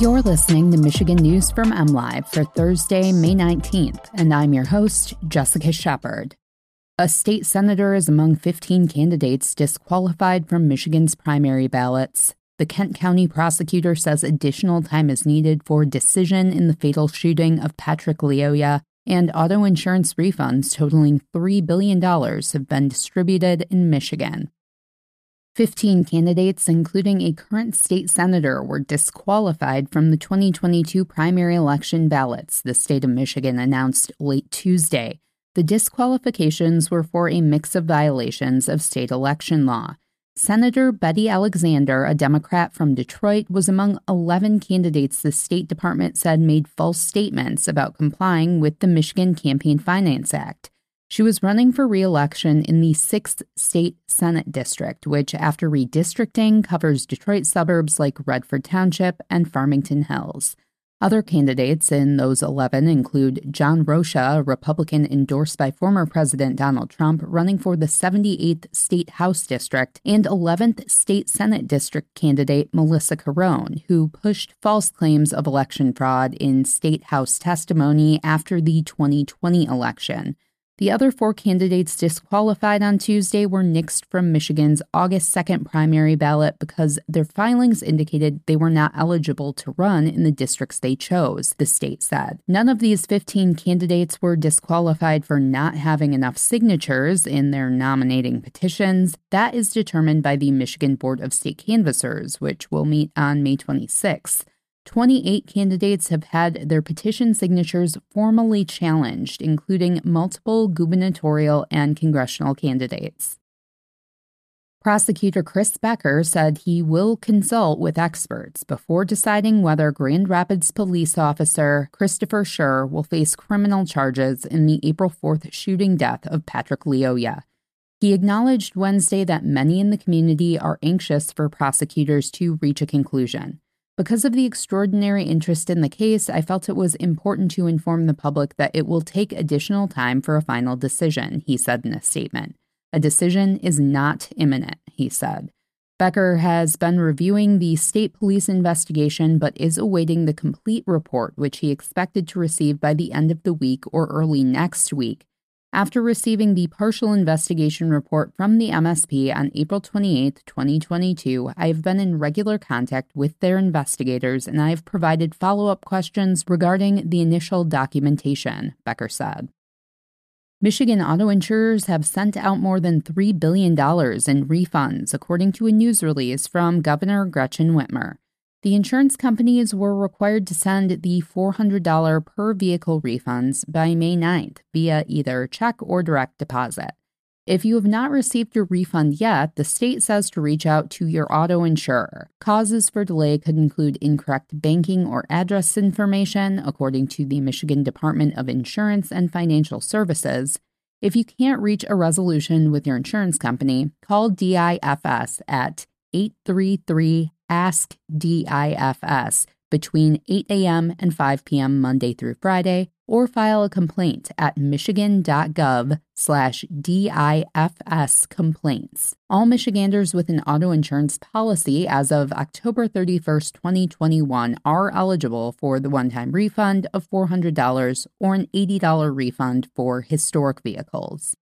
You're listening to Michigan News from MLive for Thursday, May 19th, and I'm your host, Jessica Shepard. A state senator is among 15 candidates disqualified from Michigan's primary ballots. The Kent County prosecutor says additional time is needed for decision in the fatal shooting of Patrick Lyoya, and auto insurance refunds totaling $3 billion have been distributed in Michigan. 15 candidates, including a current state senator, were disqualified from the 2022 primary election ballots, the state of Michigan announced late Tuesday. The disqualifications were for a mix of violations of state election law. Senator Betty Alexander, a Democrat from Detroit, was among 11 candidates the State Department said made false statements about complying with the Michigan Campaign Finance Act. She was running for re election in the 6th State Senate District, which, after redistricting, covers Detroit suburbs like Redford Township and Farmington Hills. Other candidates in those 11 include John Rocha, a Republican endorsed by former President Donald Trump, running for the 78th State House District, and 11th State Senate District candidate Melissa Carone, who pushed false claims of election fraud in State House testimony after the 2020 election. The other four candidates disqualified on Tuesday were nixed from Michigan's August 2nd primary ballot because their filings indicated they were not eligible to run in the districts they chose, the state said. None of these 15 candidates were disqualified for not having enough signatures in their nominating petitions. That is determined by the Michigan Board of State Canvassers, which will meet on May 26th. 28 candidates have had their petition signatures formally challenged, including multiple gubernatorial and congressional candidates. Prosecutor Chris Becker said he will consult with experts before deciding whether Grand Rapids police officer Christopher Schurr will face criminal charges in the April 4th shooting death of Patrick Lyoya. He acknowledged Wednesday that many in the community are anxious for prosecutors to reach a conclusion. Because of the extraordinary interest in the case, I felt it was important to inform the public that it will take additional time for a final decision, he said in a statement. A decision is not imminent, he said. Becker has been reviewing the state police investigation but is awaiting the complete report, which he expected to receive by the end of the week or early next week. After receiving the partial investigation report from the MSP on April 28, 2022, I have been in regular contact with their investigators and I have provided follow up questions regarding the initial documentation, Becker said. Michigan auto insurers have sent out more than $3 billion in refunds, according to a news release from Governor Gretchen Whitmer the insurance companies were required to send the $400 per vehicle refunds by May 9th via either check or direct deposit. If you have not received your refund yet, the state says to reach out to your auto insurer. Causes for delay could include incorrect banking or address information, according to the Michigan Department of Insurance and Financial Services. If you can't reach a resolution with your insurance company, call DIFS at 833 Ask DIFS between 8 a.m. and 5 p.m. Monday through Friday, or file a complaint at michigan.gov slash DIFS complaints. All Michiganders with an auto insurance policy as of October 31st, 2021 are eligible for the one-time refund of $400 or an $80 refund for historic vehicles.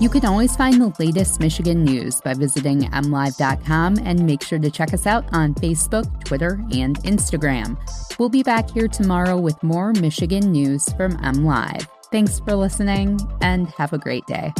You can always find the latest Michigan news by visiting mlive.com and make sure to check us out on Facebook, Twitter, and Instagram. We'll be back here tomorrow with more Michigan news from MLive. Thanks for listening and have a great day.